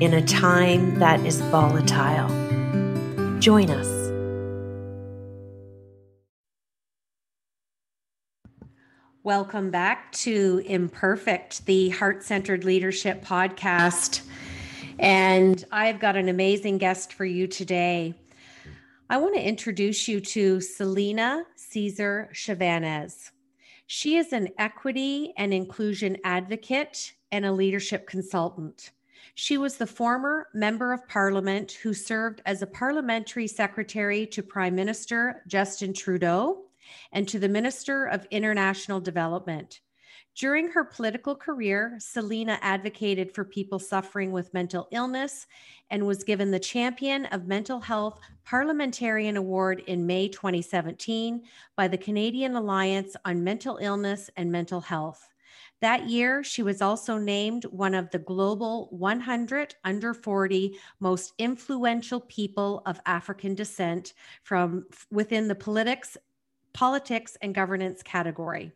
in a time that is volatile? Join us. Welcome back to Imperfect, the Heart Centered Leadership Podcast. And I've got an amazing guest for you today. I want to introduce you to Celina Caesar Chavannes. She is an equity and inclusion advocate and a leadership consultant. She was the former member of parliament who served as a parliamentary secretary to Prime Minister Justin Trudeau and to the Minister of International Development. During her political career, Celina advocated for people suffering with mental illness and was given the Champion of Mental Health Parliamentarian Award in May 2017 by the Canadian Alliance on Mental Illness and Mental Health. That year, she was also named one of the global 100 under 40 most influential people of African descent from within the politics, politics and governance category.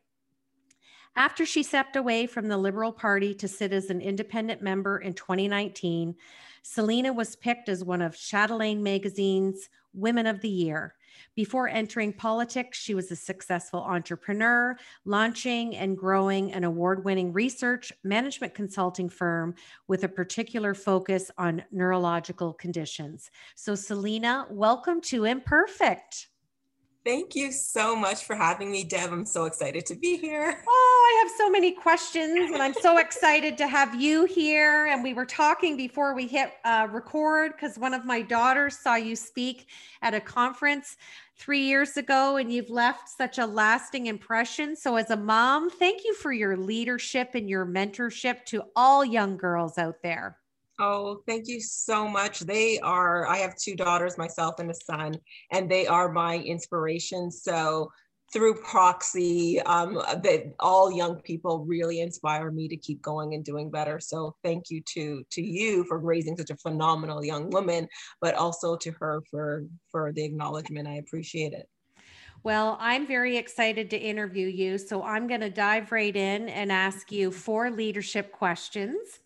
After she stepped away from the Liberal Party to sit as an independent member in 2019, Celina was picked as one of Chatelaine Magazine's Women of the Year. Before entering politics, she was a successful entrepreneur, launching and growing an award winning research management consulting firm with a particular focus on neurological conditions. So, Celina, welcome to Imperfect. Thank you so much for having me, Deb. I'm so excited to be here. Oh, I have so many questions, and I'm so excited to have you here. And we were talking before we hit uh, record because one of my daughters saw you speak at a conference three years ago, and you've left such a lasting impression. So, as a mom, thank you for your leadership and your mentorship to all young girls out there. Oh, thank you so much. They are, I have two daughters, myself and a son, and they are my inspiration. So, through proxy, um, that all young people really inspire me to keep going and doing better. So thank you to to you for raising such a phenomenal young woman, but also to her for for the acknowledgement. I appreciate it. Well, I'm very excited to interview you. So I'm going to dive right in and ask you four leadership questions.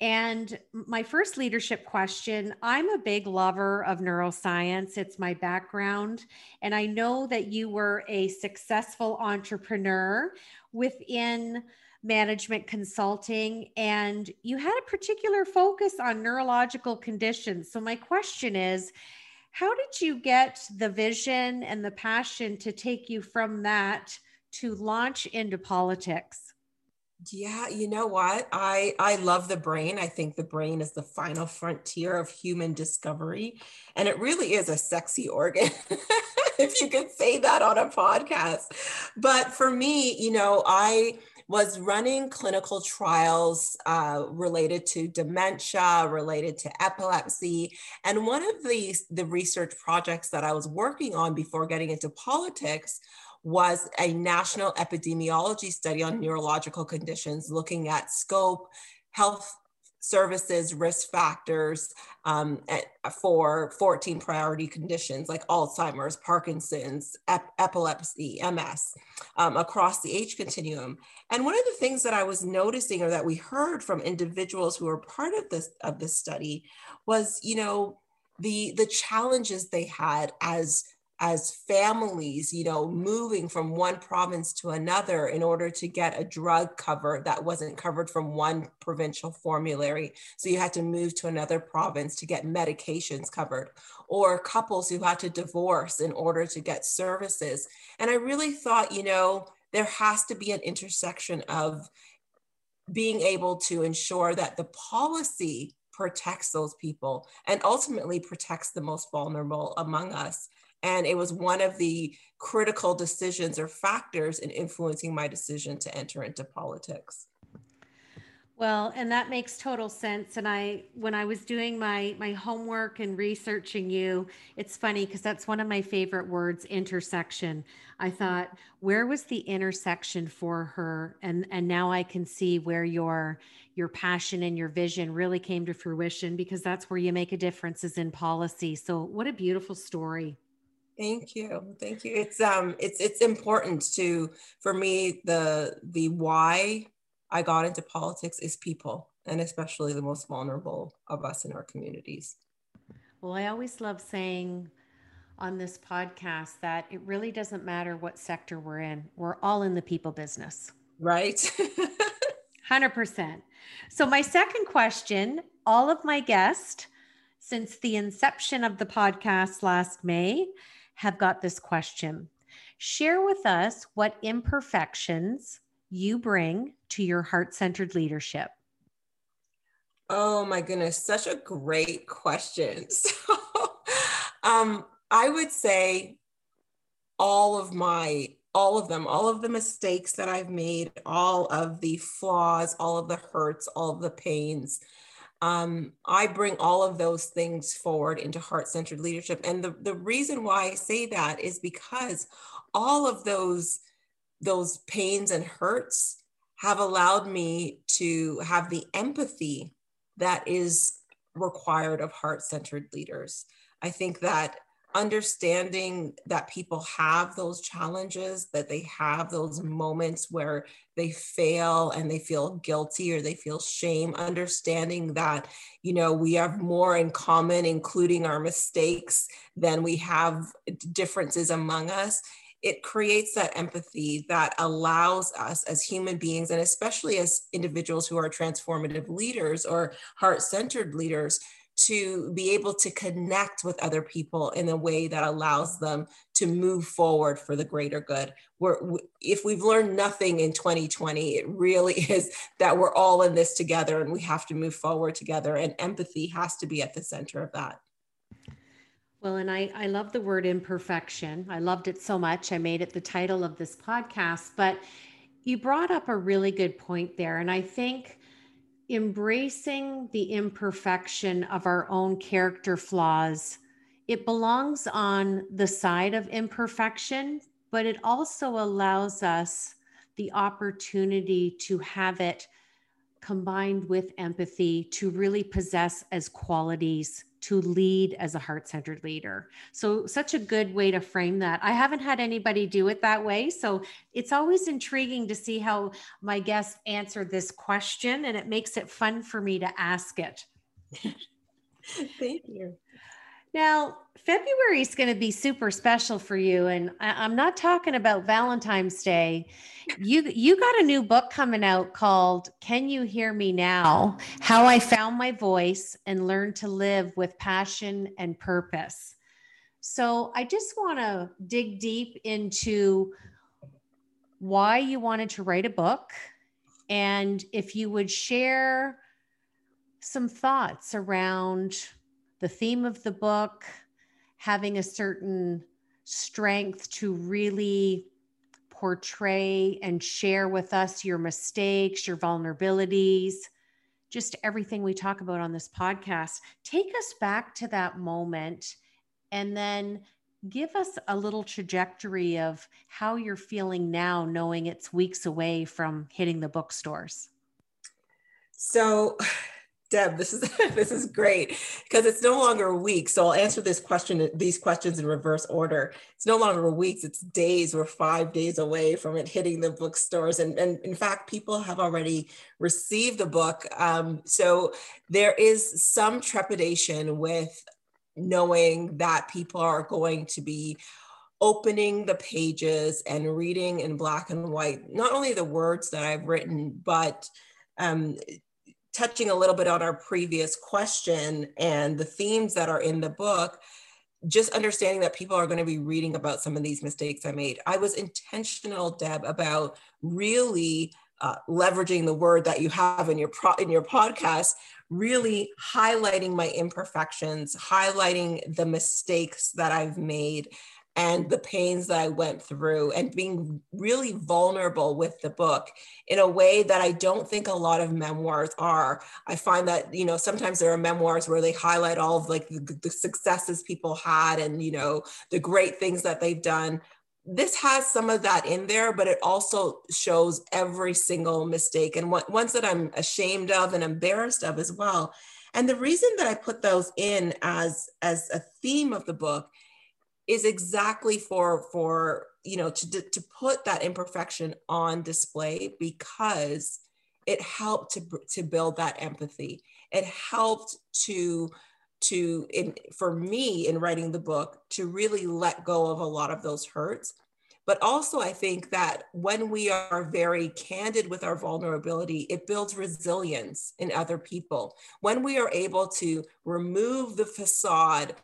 And my first leadership question I'm a big lover of neuroscience, it's my background. And I know that you were a successful entrepreneur within management consulting and you had a particular focus on neurological conditions. So, my question is, how did you get the vision and the passion to take you from that to launch into politics? Yeah, you know what? I I love the brain. I think the brain is the final frontier of human discovery, and it really is a sexy organ. if you could say that on a podcast. But for me, you know, I was running clinical trials uh, related to dementia, related to epilepsy. And one of the, the research projects that I was working on before getting into politics was a national epidemiology study on neurological conditions looking at scope, health services, risk factors um, at, for 14 priority conditions like Alzheimer's, Parkinson's, ep- epilepsy, MS um, across the age continuum. And one of the things that I was noticing or that we heard from individuals who were part of this of this study was, you know, the the challenges they had as as families, you know, moving from one province to another in order to get a drug cover that wasn't covered from one provincial formulary. So you had to move to another province to get medications covered, or couples who had to divorce in order to get services. And I really thought, you know, there has to be an intersection of being able to ensure that the policy protects those people and ultimately protects the most vulnerable among us. And it was one of the critical decisions or factors in influencing my decision to enter into politics. Well, and that makes total sense. And I, when I was doing my my homework and researching you, it's funny because that's one of my favorite words, intersection. I thought, where was the intersection for her? And and now I can see where your your passion and your vision really came to fruition because that's where you make a difference is in policy. So what a beautiful story. Thank you. Thank you. It's um it's it's important to for me the the why I got into politics is people, and especially the most vulnerable of us in our communities. Well, I always love saying on this podcast that it really doesn't matter what sector we're in, we're all in the people business. Right. 100%. So, my second question all of my guests since the inception of the podcast last May have got this question. Share with us what imperfections you bring to your heart centered leadership? Oh my goodness, such a great question. So, um, I would say all of my, all of them, all of the mistakes that I've made, all of the flaws, all of the hurts, all of the pains. Um, I bring all of those things forward into heart centered leadership. And the, the reason why I say that is because all of those those pains and hurts have allowed me to have the empathy that is required of heart centered leaders. I think that understanding that people have those challenges, that they have those moments where they fail and they feel guilty or they feel shame, understanding that, you know, we have more in common, including our mistakes, than we have differences among us it creates that empathy that allows us as human beings, and especially as individuals who are transformative leaders or heart centered leaders, to be able to connect with other people in a way that allows them to move forward for the greater good. We're, if we've learned nothing in 2020, it really is that we're all in this together and we have to move forward together, and empathy has to be at the center of that. Well, and I, I love the word imperfection. I loved it so much. I made it the title of this podcast. But you brought up a really good point there. And I think embracing the imperfection of our own character flaws, it belongs on the side of imperfection, but it also allows us the opportunity to have it combined with empathy to really possess as qualities to lead as a heart centered leader. So, such a good way to frame that. I haven't had anybody do it that way. So, it's always intriguing to see how my guests answer this question, and it makes it fun for me to ask it. Thank you. Now, February is going to be super special for you, and I, am not talking about Valentine's Day. You you got a new book coming out called "Can You Hear Me Now: How I Found My Voice and Learned to Live with Passion and Purpose." So, I just want to dig deep into why you wanted to write a book, and if you would share some thoughts around the theme of the book, having a certain strength to really portray and share with us your mistakes, your vulnerabilities, just everything we talk about on this podcast. Take us back to that moment and then give us a little trajectory of how you're feeling now, knowing it's weeks away from hitting the bookstores. So, Deb, this is this is great because it's no longer a week. So I'll answer this question, these questions in reverse order. It's no longer weeks; it's days. We're five days away from it hitting the bookstores, and and in fact, people have already received the book. Um, so there is some trepidation with knowing that people are going to be opening the pages and reading in black and white not only the words that I've written, but um, touching a little bit on our previous question and the themes that are in the book, just understanding that people are going to be reading about some of these mistakes I made. I was intentional, Deb, about really uh, leveraging the word that you have in your pro- in your podcast, really highlighting my imperfections, highlighting the mistakes that I've made, and the pains that I went through and being really vulnerable with the book in a way that I don't think a lot of memoirs are. I find that, you know, sometimes there are memoirs where they highlight all of like the, the successes people had and, you know, the great things that they've done this has some of that in there, but it also shows every single mistake and what ones that I'm ashamed of and embarrassed of as well. And the reason that I put those in as as a theme of the book is exactly for for you know to to put that imperfection on display because it helped to to build that empathy. It helped to to in for me in writing the book to really let go of a lot of those hurts but also i think that when we are very candid with our vulnerability it builds resilience in other people when we are able to remove the facade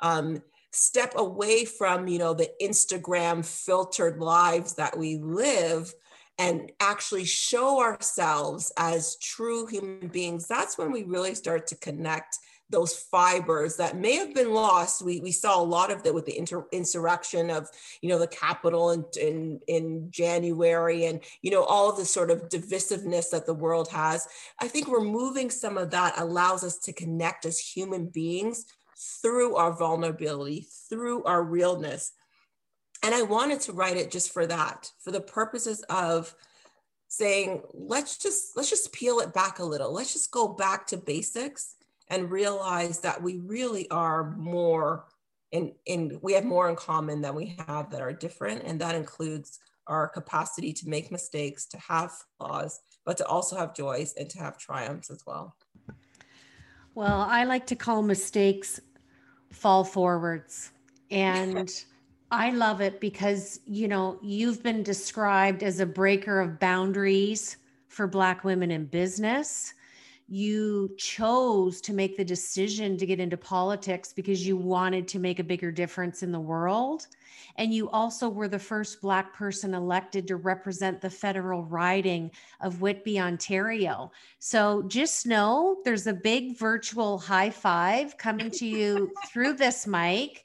um, step away from you know the instagram filtered lives that we live and actually show ourselves as true human beings that's when we really start to connect those fibers that may have been lost. We, we saw a lot of that with the inter, insurrection of, you know, the Capitol in, in, in January and, you know, all the sort of divisiveness that the world has. I think removing some of that allows us to connect as human beings through our vulnerability, through our realness. And I wanted to write it just for that, for the purposes of saying, let's just, let's just peel it back a little. Let's just go back to basics and realize that we really are more in, in we have more in common than we have that are different and that includes our capacity to make mistakes to have flaws but to also have joys and to have triumphs as well well i like to call mistakes fall forwards. And i love it because you know you've been described as a breaker of boundaries for black women in business you chose to make the decision to get into politics because you wanted to make a bigger difference in the world. And you also were the first Black person elected to represent the federal riding of Whitby, Ontario. So just know there's a big virtual high five coming to you through this mic.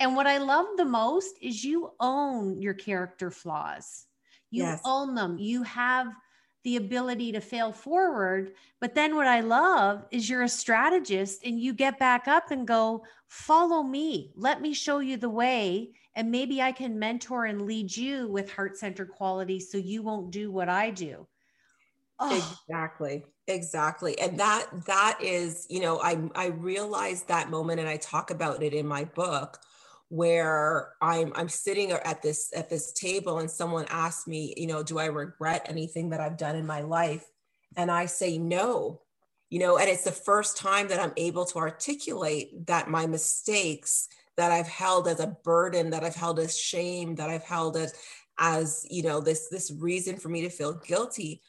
And what I love the most is you own your character flaws. You yes. own them. You have the ability to fail forward. But then what I love is you're a strategist and you get back up and go, follow me. Let me show you the way. And maybe I can mentor and lead you with heart centered quality so you won't do what I do. Oh. Exactly. Exactly. And that that is, you know, I I realized that moment and I talk about it in my book where I'm I'm sitting at this at this table and someone asks me, you know, do I regret anything that I've done in my life? And I say no. You know, and it's the first time that I'm able to articulate that my mistakes that I've held as a burden, that I've held as shame, that I've held as as, you know, this this reason for me to feel guilty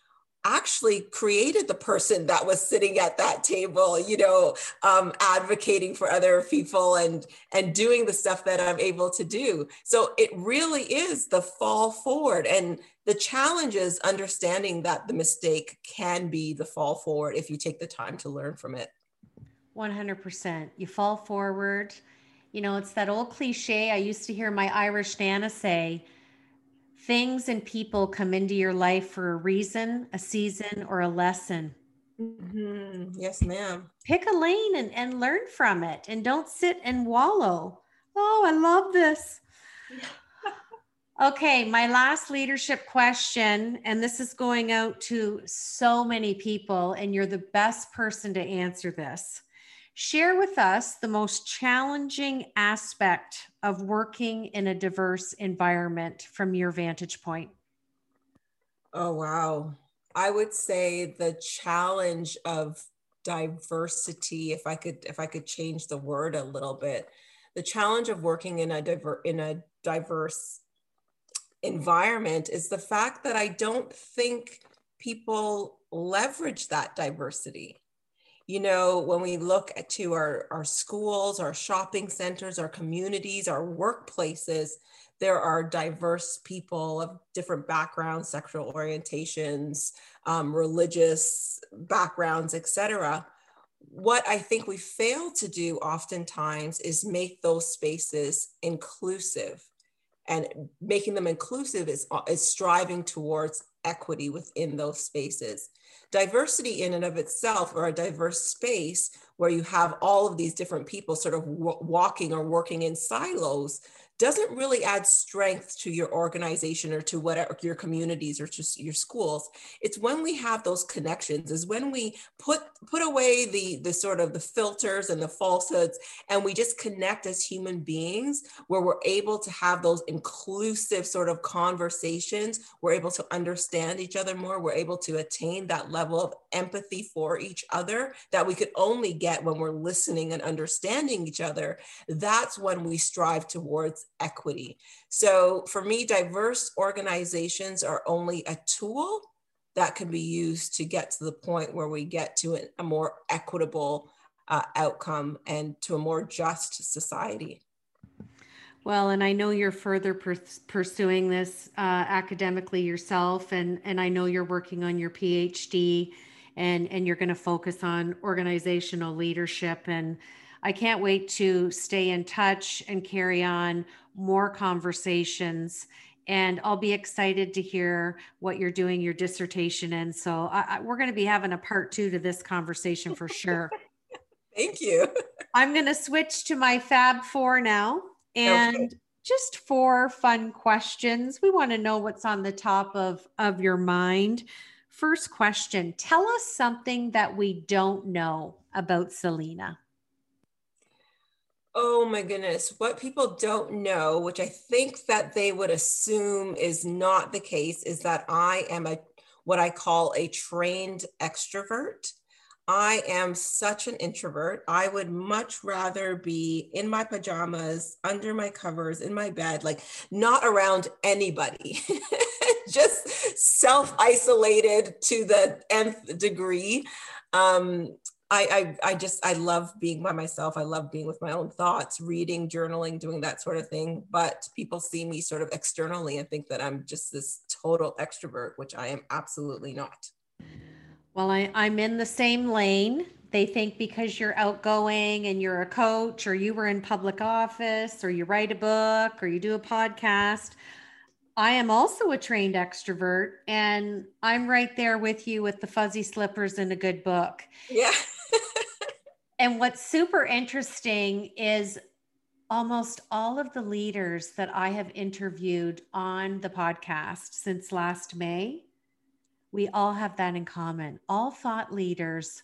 actually created the person that was sitting at that table you know um, advocating for other people and and doing the stuff that i'm able to do. So it really is the fall forward. And the challenge is understanding that the mistake can be the fall forward if you take the time to learn from it. 100% you fall forward. You know it's that old cliche i used to hear my irish nana say things and people come into your life for a reason, a season, or a lesson. Mm-hmm. Yes, ma'am. Pick a lane and, and learn from it and don't sit and wallow. Oh, I love this. okay, my last leadership question, and this is going out to so many people, and you're the best person to answer this. Share with us the most challenging aspect of working in a diverse environment from your vantage point. Oh, wow. I would say the challenge of diversity if i could if i could change the word a little bit the challenge of working in a diver in a diverse environment is the fact that i don't think people leverage that diversity you know, when we look at to our, our schools, our shopping centers, our communities, our workplaces, there are diverse people of different backgrounds, sexual orientations, um, religious backgrounds, etc. what I think we fail to do oftentimes is make those spaces inclusive. And making them inclusive is, is striving towards equity within those spaces. Diversity, in and of itself, or a diverse space where you have all of these different people sort of walking or working in silos, doesn't really add strength to your organization or to whatever your communities or just your schools. It's when we have those connections is when we put put away the the sort of the filters and the falsehoods and we just connect as human beings where we're able to have those inclusive sort of conversations. We're able to understand each other more. We're able to attain that level of empathy for each other that we could only get when we're listening and understanding each other that's when we strive towards equity. So for me, diverse organizations are only a tool that can be used to get to the point where we get to a more equitable uh, outcome and to a more just society. Well, and I know you're further pursuing this uh, academically yourself, and and I know you're working on your PhD, and and you're going to focus on organizational leadership and I can't wait to stay in touch and carry on more conversations. And I'll be excited to hear what you're doing your dissertation in. So I, I, we're going to be having a part two to this conversation for sure. Thank you. I'm going to switch to my Fab Four now. And okay. just four fun questions. We want to know what's on the top of, of your mind. First question Tell us something that we don't know about Celina. Oh my goodness. What people don't know, which I think that they would assume is not the case, is that I am a what I call a trained extrovert. I am such an introvert. I would much rather be in my pajamas, under my covers, in my bed, like not around anybody, just self isolated to the nth degree. Um, I, I I just I love being by myself. I love being with my own thoughts, reading, journaling, doing that sort of thing. But people see me sort of externally and think that I'm just this total extrovert, which I am absolutely not. Well, I, I'm in the same lane. They think because you're outgoing and you're a coach or you were in public office or you write a book or you do a podcast, I am also a trained extrovert and I'm right there with you with the fuzzy slippers and a good book. Yeah. and what's super interesting is almost all of the leaders that I have interviewed on the podcast since last May, we all have that in common. All thought leaders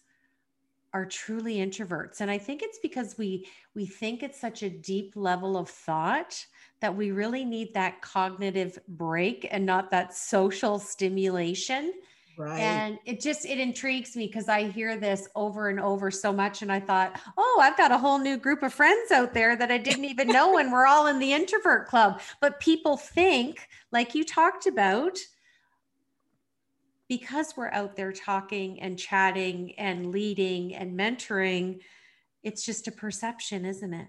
are truly introverts and i think it's because we we think it's such a deep level of thought that we really need that cognitive break and not that social stimulation Right. And it just it intrigues me because I hear this over and over so much and I thought, "Oh, I've got a whole new group of friends out there that I didn't even know and we're all in the introvert club." But people think like you talked about because we're out there talking and chatting and leading and mentoring, it's just a perception, isn't it?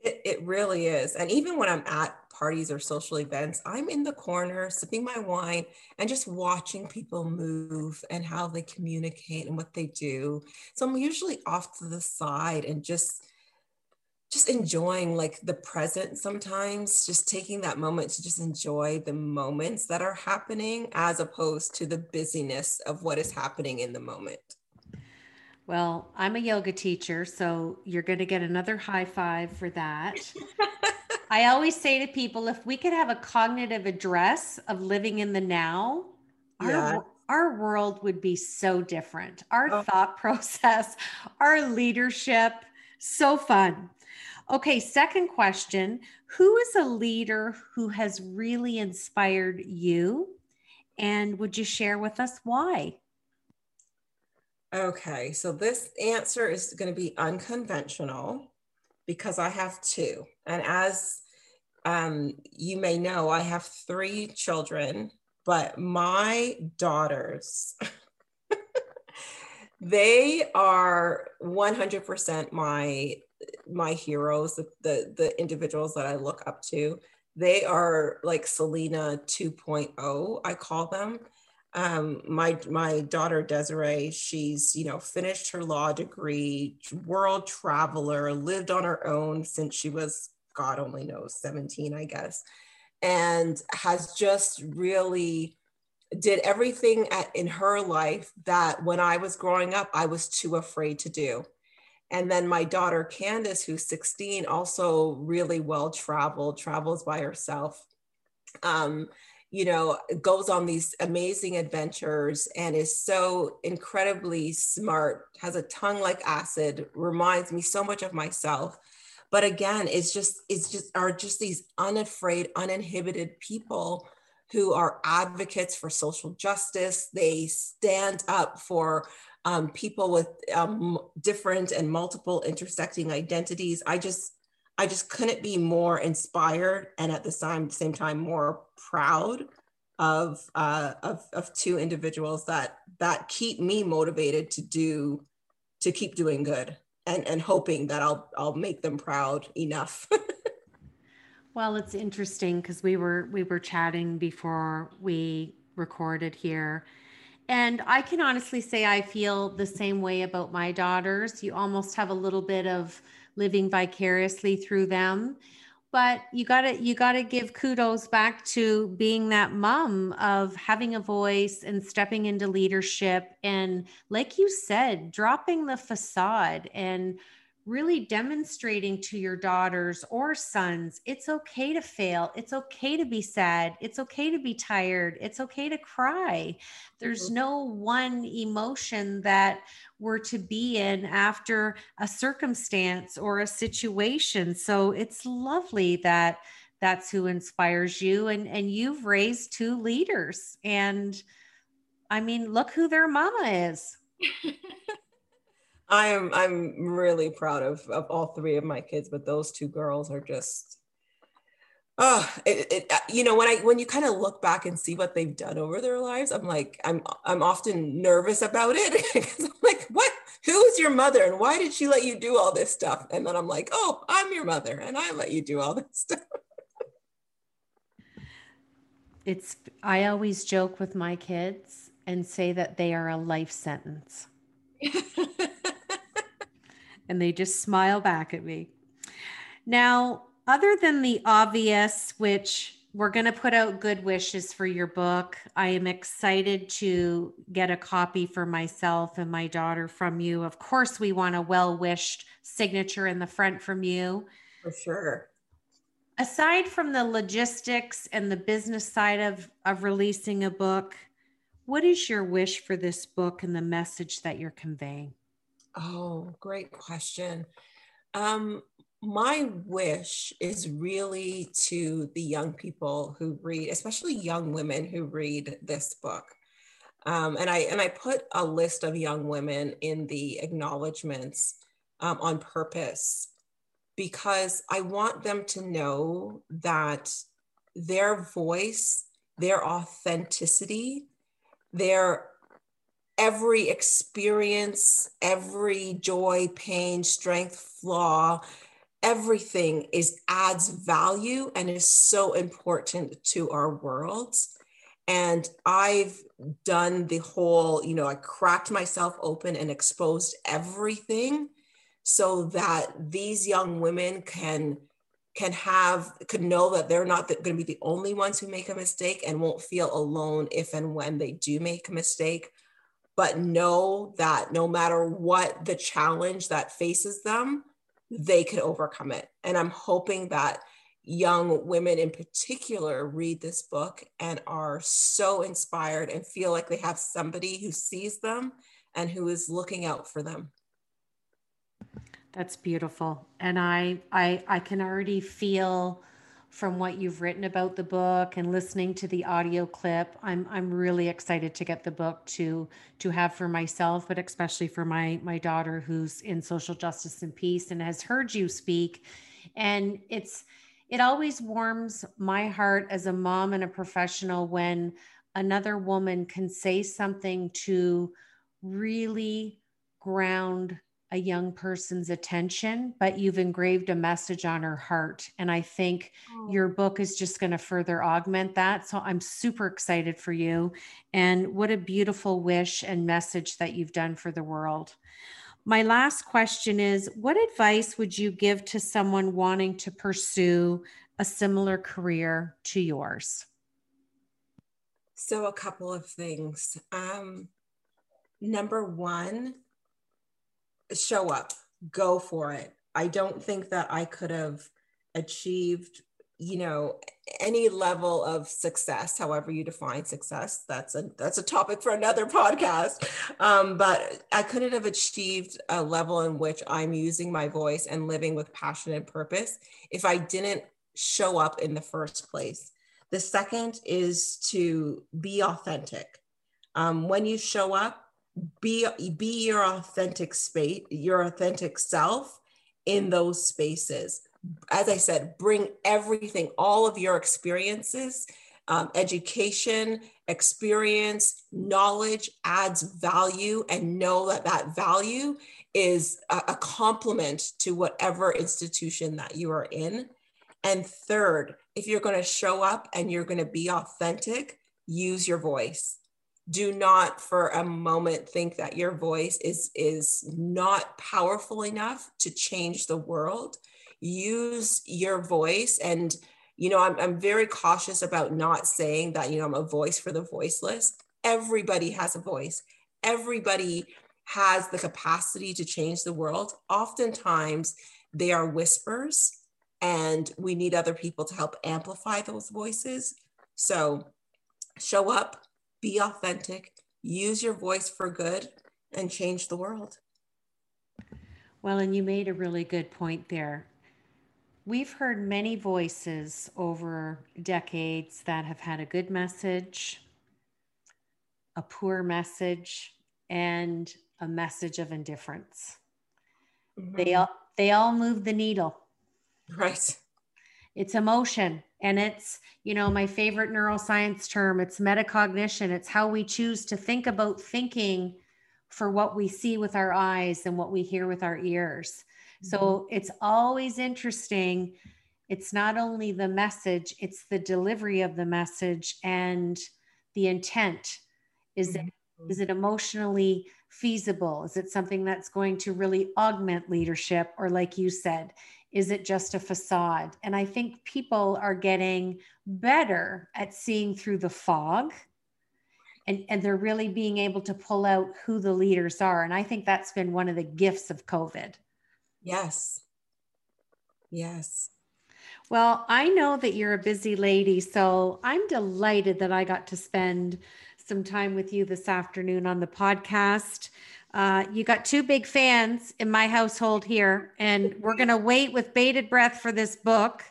It, it really is. And even when I'm at parties or social events, I'm in the corner sipping my wine and just watching people move and how they communicate and what they do. So I'm usually off to the side and just just enjoying like the present sometimes just taking that moment to just enjoy the moments that are happening as opposed to the busyness of what is happening in the moment well, I'm a yoga teacher, so you're going to get another high five for that. I always say to people if we could have a cognitive address of living in the now, yeah. our, our world would be so different. Our oh. thought process, our leadership, so fun. Okay, second question Who is a leader who has really inspired you? And would you share with us why? Okay, so this answer is going to be unconventional because I have two. And as um, you may know, I have three children, but my daughters, they are 100% my my heroes, the, the, the individuals that I look up to. They are like Celina 2.0, I call them. um, my my daughter Desiree, she's you know finished her law degree, world traveler, lived on her own since she was God only knows 17, I guess, and has just really did everything at, in her life that when I was growing up I was too afraid to do. And then my daughter Candace, who's 16, also really well traveled, travels by herself. Um, you know, goes on these amazing adventures and is so incredibly smart, has a tongue like acid, reminds me so much of myself. But again, it's just, it's just, are just these unafraid, uninhibited people who are advocates for social justice. They stand up for um, people with um, different and multiple intersecting identities. I just, I just couldn't be more inspired and at the same, same time more proud of, uh, of, of two individuals that, that keep me motivated to do, to keep doing good and, and hoping that I'll, I'll make them proud enough. well, it's interesting because we were, we were chatting before we recorded here and I can honestly say I feel the same way about my daughters. You almost have a little bit of living vicariously through them but you got to you got to give kudos back to being that mom of having a voice and stepping into leadership and like you said dropping the facade and really demonstrating to your daughters or sons it's okay to fail. It's okay to be sad. It's okay to be tired. It's okay to cry. There's mm-hmm. no one emotion that we're to be in after a circumstance or a situation. So it's lovely that that's who inspires you and and you've raised two leaders. And i mean look who their mama is I am I'm really proud of of all three of my kids, but those two girls are just oh it, it uh, you know when I when you kind of look back and see what they've done over their lives, I'm like I'm I'm often nervous about it because I'm like what who is your mother and why did she let you do all this stuff? And then I'm like, oh, I'm your mother and I let you do all this stuff. It's I always joke with my kids and say that they are a life sentence. and they just smile back at me. Now, other than the obvious, which we're going to put out good wishes for your book. I am excited to get a copy for myself and my daughter from you. Of course, we want a well wished signature in the front from you. For sure. Aside from the logistics and the business side of, of releasing a book, what is your wish for this book and the message that you're conveying? Oh, great question. Um, my wish is really to the young people who read, especially young women who read this book. Um, and I and I put a list of young women in the acknowledgments um, on purpose because I want them to know that their voice, their authenticity, their every experience, every joy, pain, strength, flaw, everything is adds value and is so important to our worlds. And I've done the whole, you know, I cracked myself open and exposed everything so that these young women can can have could know that they're not going to be the only ones who make a mistake and won't feel alone if and when they do make a mistake but know that no matter what the challenge that faces them, they can overcome it. And I'm hoping that young women in particular read this book and are so inspired and feel like they have somebody who sees them and who is looking out for them. That's beautiful. And I I I can already feel from what you've written about the book and listening to the audio clip i'm i'm really excited to get the book to to have for myself but especially for my my daughter who's in social justice and peace and has heard you speak. And it's it always warms my heart as a mom and a professional when another woman can say something to really ground a young person's attention, but you've engraved a message on her heart. And I think oh. your book is just going to further augment that. So I'm super excited for you. And what a beautiful wish and message that you've done for the world. My last question is What advice would you give to someone wanting to pursue a similar career to yours? So, a couple of things. Um, number one, show up, go for it. I don't think that I could have achieved, you know, any level of success, however you define success. That's a that's a topic for another podcast. Um, but I couldn't have achieved a level in which I'm using my voice and living with passion and purpose if I didn't show up in the first place. The second is to be authentic. Um, when you show up, be be your authentic space your authentic self in those spaces. As i said bring everything all of your experiences um, education experience knowledge adds value and know that that value is a, a complement to whatever institution that you are in. And third if you're going to show up and you're going to be authentic use your voice do not for a moment think that your voice is is not powerful enough to change the world. Use your voice. And you know I'm, I'm very cautious about not saying that you know i'm a voice for the voiceless. Everybody has a voice. Everybody has the capacity to change the world. Oftentimes they are whispers and we need other people to help amplify those voices. So show up be authentic, use your voice for good, and change the world. Well, and you made a really good point there. We've heard many voices over decades that have had a good message, a poor message, and a message of indifference. Mm-hmm. They all they all move the needle. Right. It's emotion and it's you know my favorite neuroscience term it's metacognition. It's how we choose to think about thinking for what we see with our eyes and what we hear with our ears. Mm-hmm. so it's always interesting. It's not only the message it's the delivery of the message and the intent. Is mm-hmm. it is it emotionally feasible? Is it something that's going to really augment leadership or like you said is it just a facade? And I think people are getting better at seeing through the fog and, and they're really being able to pull out who the leaders are. And I think that's been one of the gifts of COVID. Yes. Yes. Well, I know that you're a busy lady, so I'm delighted that I got to spend some time with you this afternoon on the podcast. Uh, you got two big fans in my household here, and we're going to wait with bated breath for this book.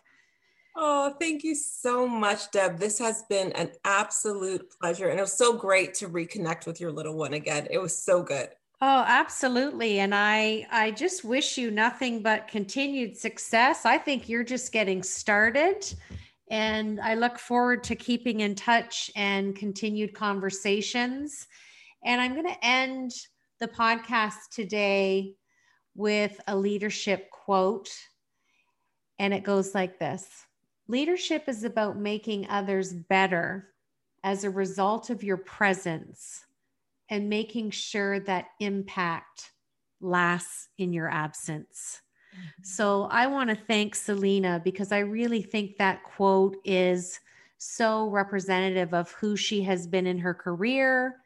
Oh, thank you so much, Deb. This has been an absolute pleasure. And it was so great to reconnect with your little one again. It was so good. Oh, absolutely. And I I just wish you nothing but continued success. I think you're just getting started. And I look forward to keeping in touch and continued conversations. And I'm going to end the podcast today with a leadership quote. And it goes like this Leadership is about making others better as a result of your presence and making sure that impact lasts in your absence. Mm-hmm. So I want to thank Celina because I really think that quote is so representative of who she has been in her career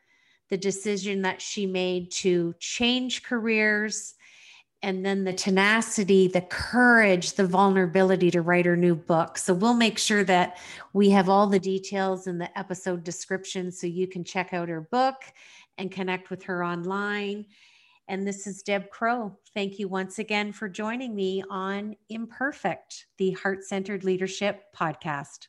the decision that she made to change careers, and then the tenacity, the courage, the vulnerability to write her new book. So we'll make sure that we have all the details in the episode description so you can check out her book and connect with her online. And this is Deb Crowe. Thank you once again for joining me on Imperfect, the Heart Centered Leadership Podcast.